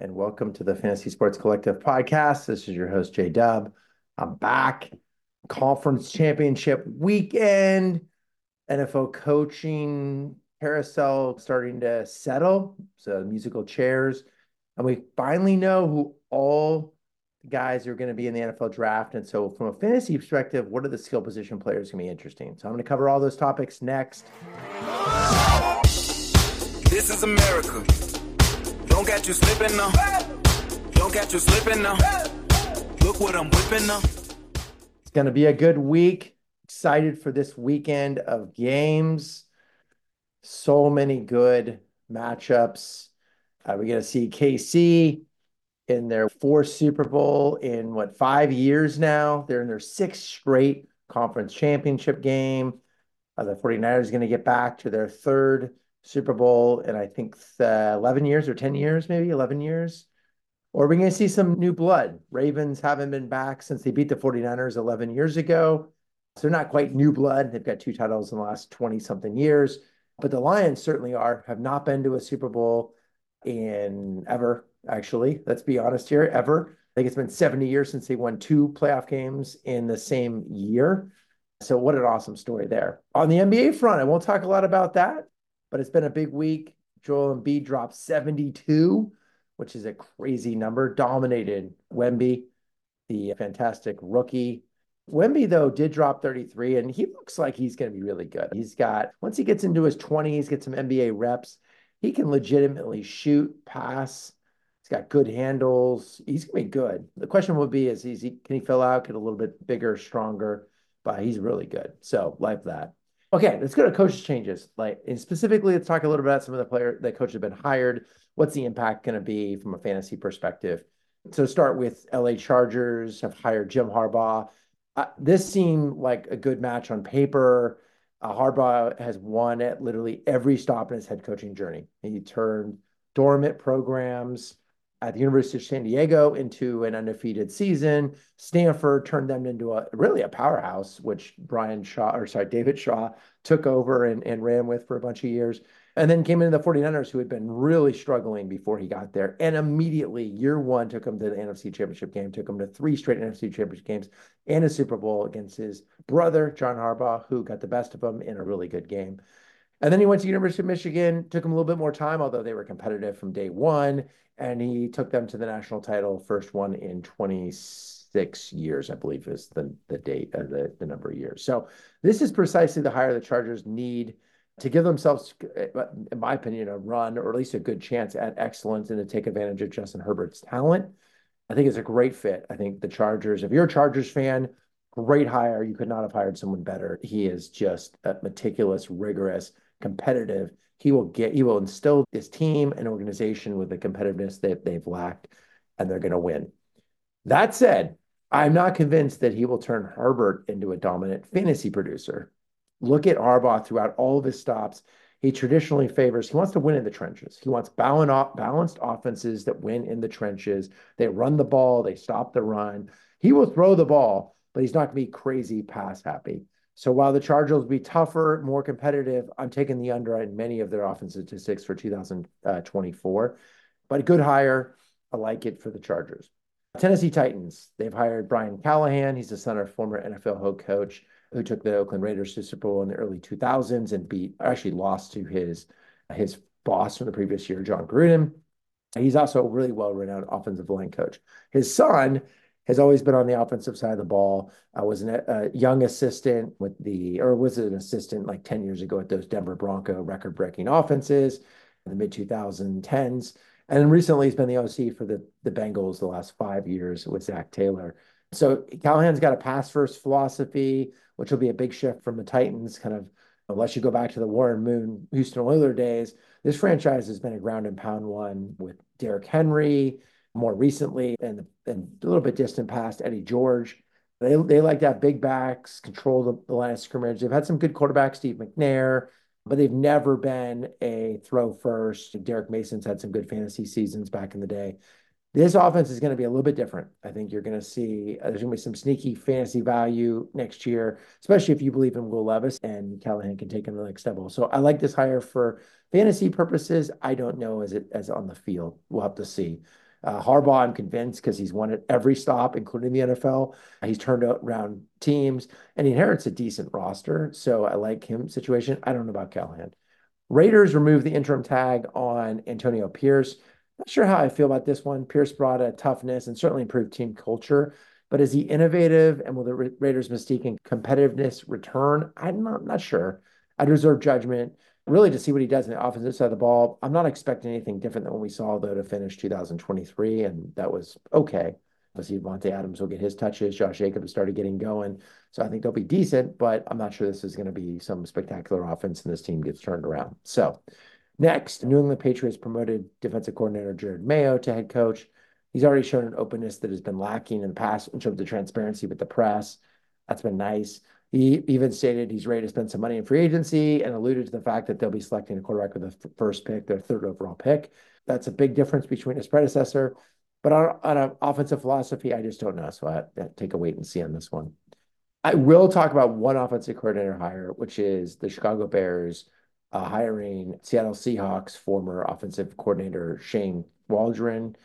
and welcome to the Fantasy Sports Collective podcast. This is your host, J Dub. I'm back. Conference championship weekend, NFL coaching carousel starting to settle. So, musical chairs. And we finally know who all the guys are going to be in the NFL draft. And so, from a fantasy perspective, what are the skill position players going to be interesting? So, I'm going to cover all those topics next. This is America. Don't get you slipping now. Don't get you slipping now. Look what I'm whipping now. It's going to be a good week. Excited for this weekend of games. So many good matchups. Uh, we're going to see KC in their fourth Super Bowl in what, five years now? They're in their sixth straight conference championship game. Uh, the 49ers are going to get back to their third Super Bowl in I think 11 years or 10 years, maybe 11 years. Or we're going to see some new blood. Ravens haven't been back since they beat the 49ers 11 years ago. So they're not quite new blood. They've got two titles in the last 20 something years. But the Lions certainly are, have not been to a Super Bowl in ever, actually. Let's be honest here, ever. I think it's been 70 years since they won two playoff games in the same year. So what an awesome story there. On the NBA front, I won't talk a lot about that but it's been a big week. Joel Embiid dropped 72, which is a crazy number. Dominated Wemby, the fantastic rookie. Wemby, though, did drop 33, and he looks like he's going to be really good. He's got, once he gets into his 20s, get some NBA reps, he can legitimately shoot, pass. He's got good handles. He's going to be good. The question would be is, is he, can he fill out, get a little bit bigger, stronger? But he's really good. So, like that. Okay, let's go to coaches changes. Like, specifically, let's talk a little bit about some of the player that coaches have been hired. What's the impact going to be from a fantasy perspective? So, start with LA Chargers have hired Jim Harbaugh. Uh, this seemed like a good match on paper. Uh, Harbaugh has won at literally every stop in his head coaching journey. He turned dormant programs at the University of San Diego into an undefeated season. Stanford turned them into a really a powerhouse, which Brian Shaw, or sorry, David Shaw took over and, and ran with for a bunch of years. And then came into the 49ers, who had been really struggling before he got there. And immediately, year one, took him to the NFC Championship game, took him to three straight NFC Championship games and a Super Bowl against his brother, John Harbaugh, who got the best of him in a really good game. And then he went to University of Michigan, took him a little bit more time, although they were competitive from day one and he took them to the national title, first one in 26 years, I believe is the, the date, uh, the, the number of years. So this is precisely the hire the Chargers need to give themselves, in my opinion, a run or at least a good chance at excellence and to take advantage of Justin Herbert's talent. I think it's a great fit. I think the Chargers, if you're a Chargers fan, great hire. You could not have hired someone better. He is just meticulous, rigorous, competitive he will get he will instill his team and organization with the competitiveness that they've lacked and they're going to win. That said i'm not convinced that he will turn herbert into a dominant fantasy producer. Look at Harbaugh throughout all of his stops. He traditionally favors he wants to win in the trenches. He wants balanced offenses that win in the trenches. They run the ball they stop the run. He will throw the ball but he's not going to be crazy pass happy so while the Chargers will be tougher, more competitive, I'm taking the under in many of their offensive statistics for 2024. But a good hire. I like it for the Chargers. Tennessee Titans, they've hired Brian Callahan. He's the son of former NFL head coach who took the Oakland Raiders to Super Bowl in the early 2000s and beat, actually lost to his, his boss from the previous year, Jon Gruden. He's also a really well-renowned offensive line coach. His son has always been on the offensive side of the ball. I was an, a young assistant with the, or was an assistant like 10 years ago at those Denver Bronco record breaking offenses in the mid 2010s. And then recently he's been the OC for the, the Bengals the last five years with Zac Taylor. So Callahan's got a pass first philosophy, which will be a big shift from the Titans, kind of unless you go back to the Warren Moon Houston Oilers days. This franchise has been a ground and pound one with Derrick Henry, more recently and, and a little bit distant past Eddie George. They, they like to have big backs, control the, the line of scrimmage. They've had some good quarterbacks, Steve McNair, but they've never been a throw first. Derrick Mason's had some good fantasy seasons back in the day. This offense is going to be a little bit different. I think you're going to see uh, there's going to be some sneaky fantasy value next year, especially if you believe in Will Levis and Callahan can take him to the next level. So I like this hire for fantasy purposes. I don't know as it as on the field. We'll have to see. Uh, Harbaugh, I'm convinced because he's won at every stop, including the NFL. He's turned around teams and he inherits a decent roster. So I like him situation. I don't know about Callahan. Raiders removed the interim tag on Antonio Pierce. Not sure how I feel about this one. Pierce brought a toughness and certainly improved team culture. But is he innovative and will the Raiders' mystique and competitiveness return? I'm not, not sure. I'd reserve judgment really to see what he does in the offensive side of the ball. I'm not expecting anything different than what we saw, though, to finish 2023, and that was okay. Obviously, Davante Adams will get his touches. Josh Jacobs started getting going. So I think they'll be decent, but I'm not sure this is going to be some spectacular offense and this team gets turned around. So next, New England Patriots promoted defensive coordinator Jerod Mayo to head coach. He's already shown an openness that has been lacking in the past in terms of transparency with the press. That's been nice. He even stated he's ready to spend some money in free agency and alluded to the fact that they'll be selecting a quarterback with the first pick, their third overall pick. That's a big difference between his predecessor. But on, on an offensive philosophy, I just don't know. So I, I take a wait and see on this one. I will talk about one offensive coordinator hire, which is the Chicago Bears uh, hiring Seattle Seahawks former offensive coordinator Shane Waldron.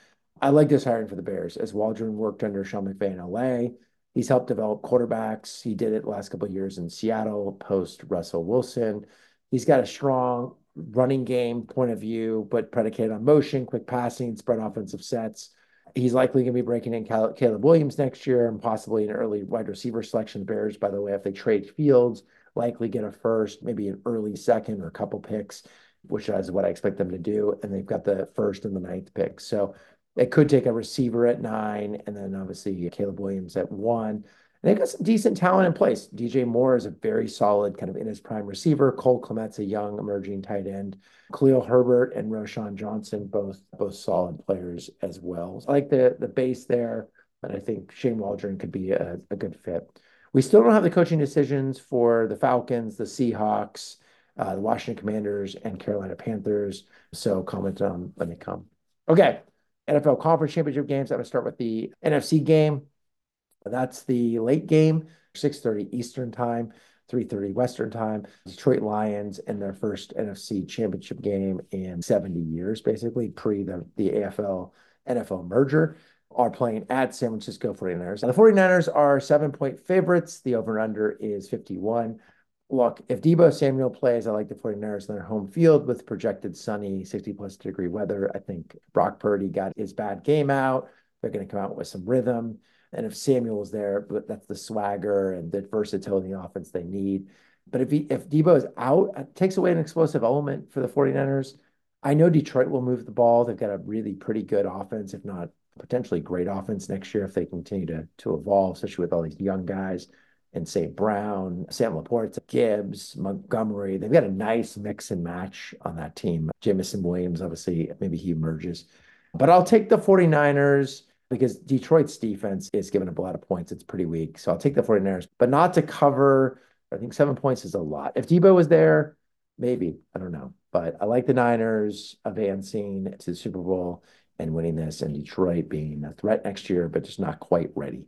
I like this hiring for the Bears as Waldron worked under Sean McVay in LA. He's helped develop quarterbacks. He did it the last couple of years in Seattle post Russell Wilson. He's got a strong running game point of view, but predicated on motion, quick passing, spread offensive sets. He's likely going to be breaking in Caleb Williams next year and possibly an early wide receiver selection. Bears, by the way, if they trade Fields, likely get a first, maybe an early second or a couple picks, which is what I expect them to do. And they've got the first and the ninth pick. So they could take a receiver at nine, and then obviously Caleb Williams at one. And they've got some decent talent in place. DJ Moore is a very solid, kind of in his prime receiver. Cole Kmet's a young emerging tight end. Khalil Herbert and Roschon Johnson, both both solid players as well. So I like the the base there, and I think Shane Waldron could be a, a good fit. We still don't have the coaching decisions for the Falcons, the Seahawks, uh, the Washington Commanders, and Carolina Panthers. So comment on let me come. Okay. NFL Conference Championship games. I'm going to start with the NFC game. That's the late game, 6:30 Eastern Time, 3:30 Western Time. Detroit Lions in their first NFC Championship game in 70 years, basically pre the the AFL NFL merger, are playing at San Francisco 49ers. Now, the 49ers are seven point favorites. The over under is 51 look, if Deebo Samuel plays, I like the 49ers in their home field with projected sunny 60 plus degree weather. I think Brock Purdy got his bad game out. They're going to come out with some rhythm. And if Samuel is there, that's the swagger and the versatility offense they need. But if he, if Deebo is out, it takes away an explosive element for the 49ers. I know Detroit will move the ball. They've got a really pretty good offense, if not potentially great offense next year if they continue to, to evolve, especially with all these young guys and St. Brown, Sam LaPorta, Gibbs, Montgomery. They've got a nice mix and match on that team. Jameson Williams, obviously, maybe he emerges. But I'll take the 49ers because Detroit's defense is giving up a lot of points. It's pretty weak. So I'll take the 49ers, but not to cover. I think seven points is a lot. If Deebo was there, maybe. I don't know. But I like the Niners advancing to the Super Bowl and winning this, and Detroit being a threat next year, but just not quite ready.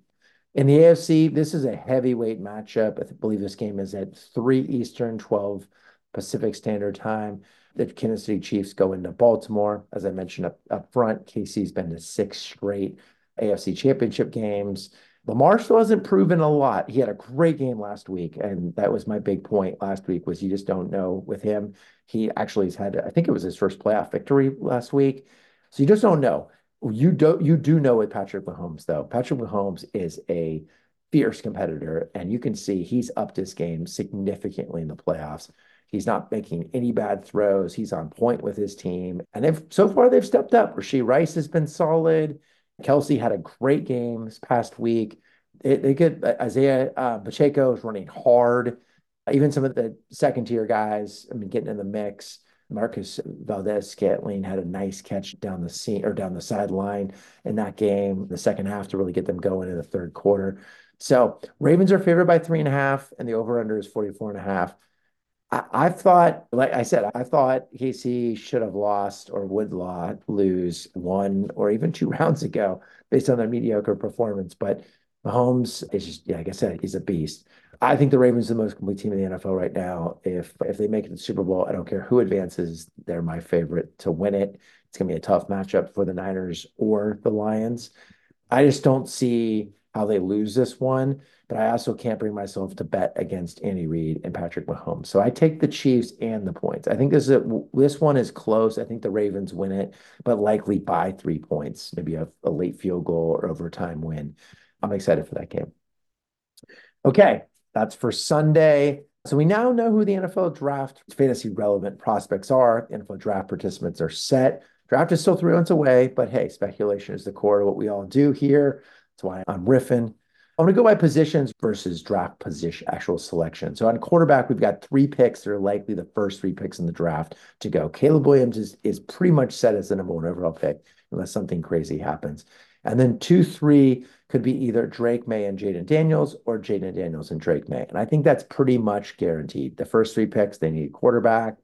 In the AFC, this is a heavyweight matchup. I believe this game is at 3 Eastern, 12 Pacific Standard Time. The Kansas City Chiefs go into Baltimore. As I mentioned up, up front, KC's been to six straight AFC championship games. Lamar still hasn't proven a lot. He had a great game last week, and that was my big point last week was you just don't know with him. He actually has had, I think it was his first playoff victory last week. So you just don't know. You don't. you do know with Patrick Mahomes though. Patrick Mahomes is a fierce competitor, and you can see he's upped his game significantly in the playoffs. He's not making any bad throws. He's on point with his team, and they've so far they've stepped up. Rashee Rice has been solid. Kelce had a great game this past week. They, they get Isiah uh, Pacheco is running hard. Even some of the second tier guys, I mean, getting in the mix. Marquez Valdes-Scantling had a nice catch down the seam or down the sideline in that game, the second half to really get them going in the third quarter. So Ravens are favored by three and a half, and the over-under is 44 and a half. I, I thought, like I said, I thought KC should have lost or would lose one or even two rounds ago based on their mediocre performance. But Mahomes is just, yeah, like I said, he's a beast. I think the Ravens are the most complete team in the NFL right now. If if they make it to the Super Bowl, I don't care who advances, they're my favorite to win it. it's going to be a tough matchup for the Niners or the Lions. I just don't see how they lose this one, but I also can't bring myself to bet against Andy Reid and Patrick Mahomes. So I take the Chiefs and the points. I think this is a, this one is close. I think the Ravens win it, but likely by three points, maybe a, a late field goal or overtime win. I'm excited for that game. Okay, that's for Sunday. So we now know who the NFL draft fantasy relevant prospects are. NFL draft participants are set. Draft is still three months away, but hey, speculation is the core of what we all do here. That's why I'm riffing. I'm going to go by positions versus draft position, actual selection. So on quarterback, we've got three picks that are likely the first three picks in the draft to go. Caleb Williams is, is pretty much set as the number one overall pick, unless something crazy happens. And then two, three could be either Drake Maye and Jayden Daniels or Jayden Daniels and Drake Maye. And I think that's pretty much guaranteed. The first three picks, they need a quarterback.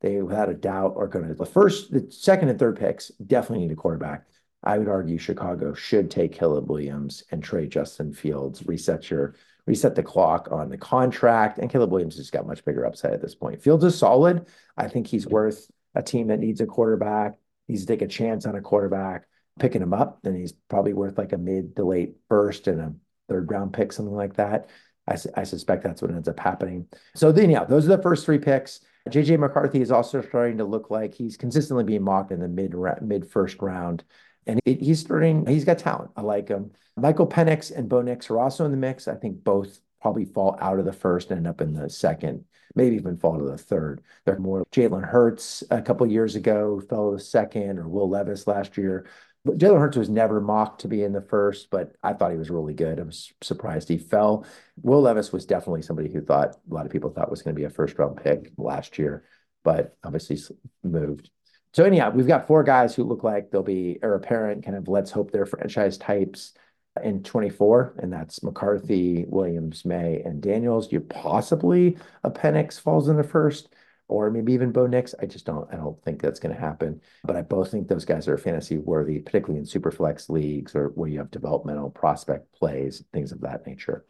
They, without a doubt, are going to the first, the second, and third picks definitely need a quarterback. I would argue Chicago should take Caleb Williams and trade Justin Fields, reset your reset the clock on the contract. And Caleb Williams has got much bigger upside at this point. Fields is solid. I think he's worth a team that needs a quarterback, needs to take a chance on a quarterback, picking him up. Then he's probably worth like a mid to late first and a third round pick, something like that. I, I suspect that's what ends up happening. So then, yeah, those are the first three picks. JJ McCarthy is also starting to look like he's consistently being mocked in the mid mid first round, and it, he's starting. He's got talent. I like him. Michael Penix and Bo Nix are also in the mix. I think both probably fall out of the first and end up in the second, maybe even fall to the third. They're more Jalen Hurts a couple years ago fell to the second, or Will Levis last year. Jalen Hurts was never mocked to be in the first, but I thought he was really good. I was surprised he fell. Will Levis was definitely somebody who thought a lot of people thought was going to be a first round pick last year, but obviously moved. So anyhow, we've got four guys who look like they'll be heir apparent, kind of let's hope they're franchise types in 24, and that's McCarthy, Williams, Maye, and Daniels. You possibly a Penix falls in the first or maybe even Bo Nix. I just don't, I don't think that's going to happen. But I both think those guys are fantasy worthy, particularly in super flex leagues or where you have developmental prospect plays, things of that nature.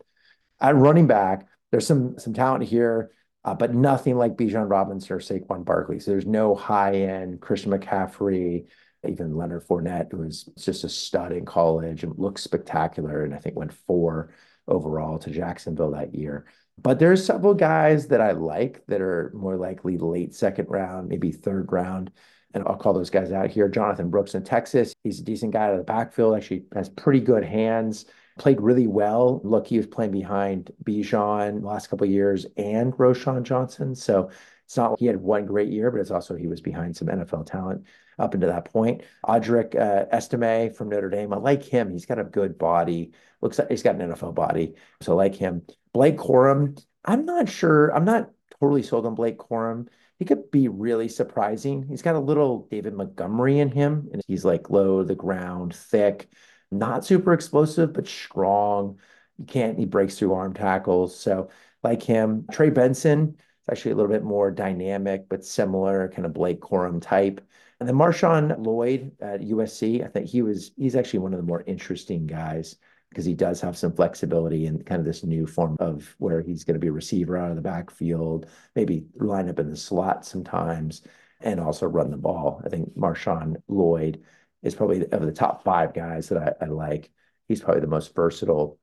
At running back, there's some some talent here, uh, but nothing like Bijan Robinson or Saquon Barkley. So there's no high end Christian McCaffrey, even Leonard Fournette, who was just a stud in college and looks spectacular, and I think went four overall to Jacksonville that year. But there's several guys that I like that are more likely late second round, maybe third round. And I'll call those guys out here. Jonathan Brooks in Texas. He's a decent guy out of the backfield, actually has pretty good hands, played really well. Look, he was playing behind Bijan last couple years and Roschon Johnson. So it's not like he had one great year, but it's also he was behind some NFL talent up until that point. Audric uh, Estime from Notre Dame. I like him. He's got a good body. Looks like he's got an NFL body. So I like him. Blake Corum, I'm not sure. I'm not totally sold on Blake Corum. He could be really surprising. He's got a little David Montgomery in him, and he's like low to the ground, thick, not super explosive, but strong. You can't, he breaks through arm tackles. So, like him, Trey Benson, is actually a little bit more dynamic, but similar kind of Blake Corum type. And then Marshawn Lloyd at USC, I think he was, he's actually one of the more interesting guys because he does have some flexibility in kind of this new form of where he's going to be a receiver out of the backfield, maybe line up in the slot sometimes, and also run the ball. I think Marshawn Lloyd is probably of the top five guys that I, I like. He's probably the most versatile,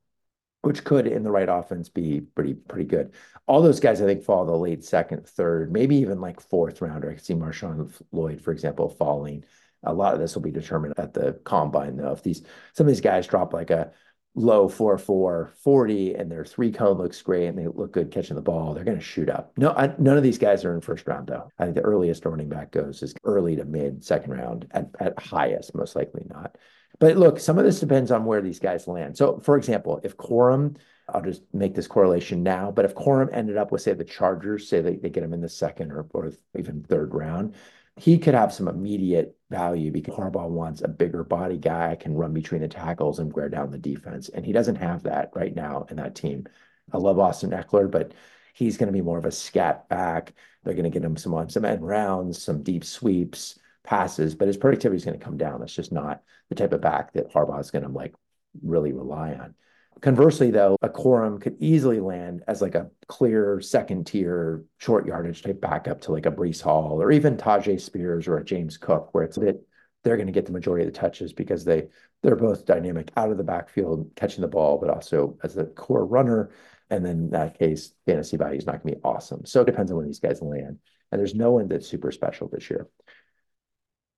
which could in the right offense be pretty pretty good. All those guys I think fall the late second, third, maybe even like fourth rounder. I can see Marshawn Lloyd, for example, falling. A lot of this will be determined at the combine, though. If these some of these guys drop like a low 4 4 40 and their three cone looks great and they look good catching the ball, they're going to shoot up. No, I, none of these guys are in first round, though. I think the earliest running back goes is early to mid second round at, at highest, most likely not. But look, some of this depends on where these guys land. So, for example, if Corum, I'll just make this correlation now, but if Corum ended up with, say, the Chargers, say they, they get him in the second or, or even third round, he could have some immediate value because Harbaugh wants a bigger body guy, can run between the tackles and wear down the defense. And he doesn't have that right now in that team. I love Austin Ekeler, but he's going to be more of a scat back. They're going to get him some on some end rounds, some deep sweeps, passes, but his productivity is going to come down. That's just not the type of back that Harbaugh is going to like really rely on. Conversely, though, a Corum could easily land as like a clear second tier short yardage type backup to like a Breece Hall or even Tyjae Spears or a James Cook, where it's a bit they're going to get the majority of the touches because they they're both dynamic out of the backfield, catching the ball, but also as a core runner. And then in that case, fantasy value is not going to be awesome. So it depends on when these guys land. And there's no one that's super special this year.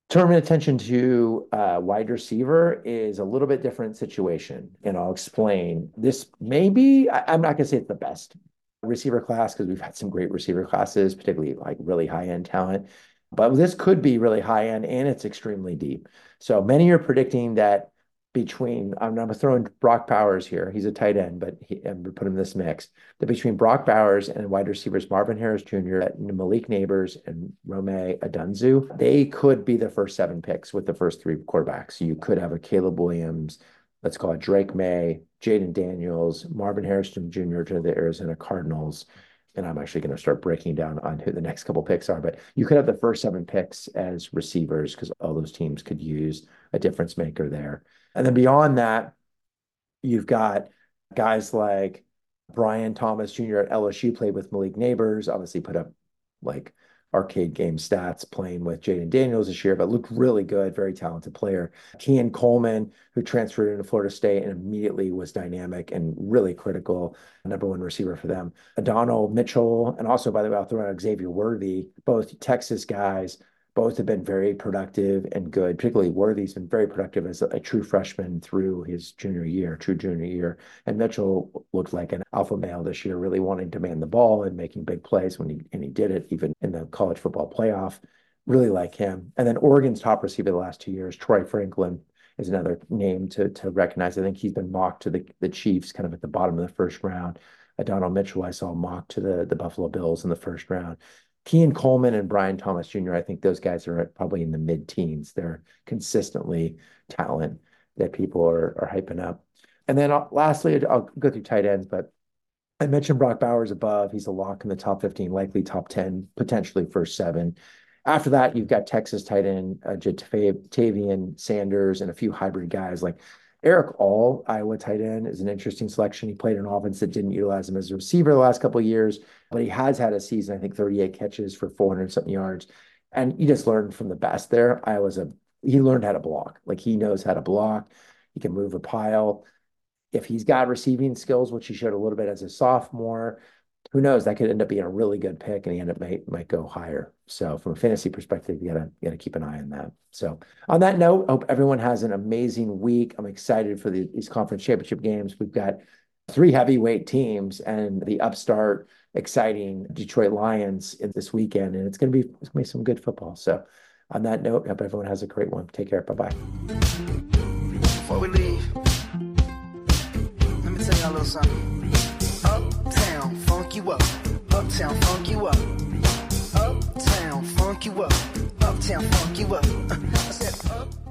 Turning attention to uh, wide receiver is a little bit different situation, and I'll explain. This may be, I'm not going to say it's the best receiver class because we've had some great receiver classes, particularly like really high end talent. But this could be really high end and it's extremely deep. So many are predicting that between I'm, throwing Brock Bowers here. He's a tight end, but he, I'm gonna put him in this mix. That between Brock Bowers and wide receivers Marvin Harrison Jr., Malik Nabers, and Rome Odunze, they could be the first seven picks with the first three quarterbacks. You could have a Caleb Williams, let's call it Drake Maye, Jayden Daniels, Marvin Harrison Jr. to the Arizona Cardinals. And I'm actually going to start breaking down on who the next couple picks are. But you could have the first seven picks as receivers because all those teams could use a difference maker there. And then beyond that, you've got guys like Brian Thomas Jr. at LSU played with Malik Nabers, obviously put up like arcade game stats playing with Jayden Daniels this year, but looked really good, very talented player. Keon Coleman, who transferred into Florida State and immediately was dynamic and really critical, number one receiver for them. Adonai Mitchell, and also, by the way, I'll throw out Xavier Worthy, both Texas guys both have been very productive and good. Particularly Worthy's been very productive as a, a, true freshman through his junior year, true junior year. And Mitchell looked like an alpha male this year, really wanting to man the ball and making big plays when he and he did it even in the college football playoff. Really like him. And then Oregon's top receiver the last two years, Troy Franklin, is another name to to recognize. I think he's been mocked to the the Chiefs kind of at the bottom of the first round. Adonai Mitchell, I saw mocked to the the Buffalo Bills in the first round. Keon Coleman and Brian Thomas Jr., I think those guys are probably in the mid-teens. They're consistently talent that people are, are hyping up. And then I'll, lastly, I'll go through tight ends, but I mentioned Brock Bowers above. He's a lock in the top 15, likely top 10, potentially first seven. After that, you've got Texas tight end uh, Ja'Tavion Sanders and a few hybrid guys like Erick All, Iowa tight end, is an interesting selection. He played an offense that didn't utilize him as a receiver the last couple of years, but he has had a season, I think 38 catches for 400 something yards. And he just learned from the best there. Iowa's a, he learned how to block. Like he knows how to block. He can move a pile. If he's got receiving skills, which he showed a little bit as a sophomore, who knows? That could end up being a really good pick, and he end up might might go higher. So from a fantasy perspective, you gotta you gotta keep an eye on that. So on that note, hope everyone has an amazing week. I'm excited for the, these conference championship games. We've got three heavyweight teams and the upstart, exciting Detroit Lions in this weekend, and it's gonna be it's gonna be some good football. So on that note, hope everyone has a great one. Take care. Bye bye. Before we leave, let me tell you a little something you up. Uptown funk you up. Uptown funk you up. Uptown funk you up. I said up.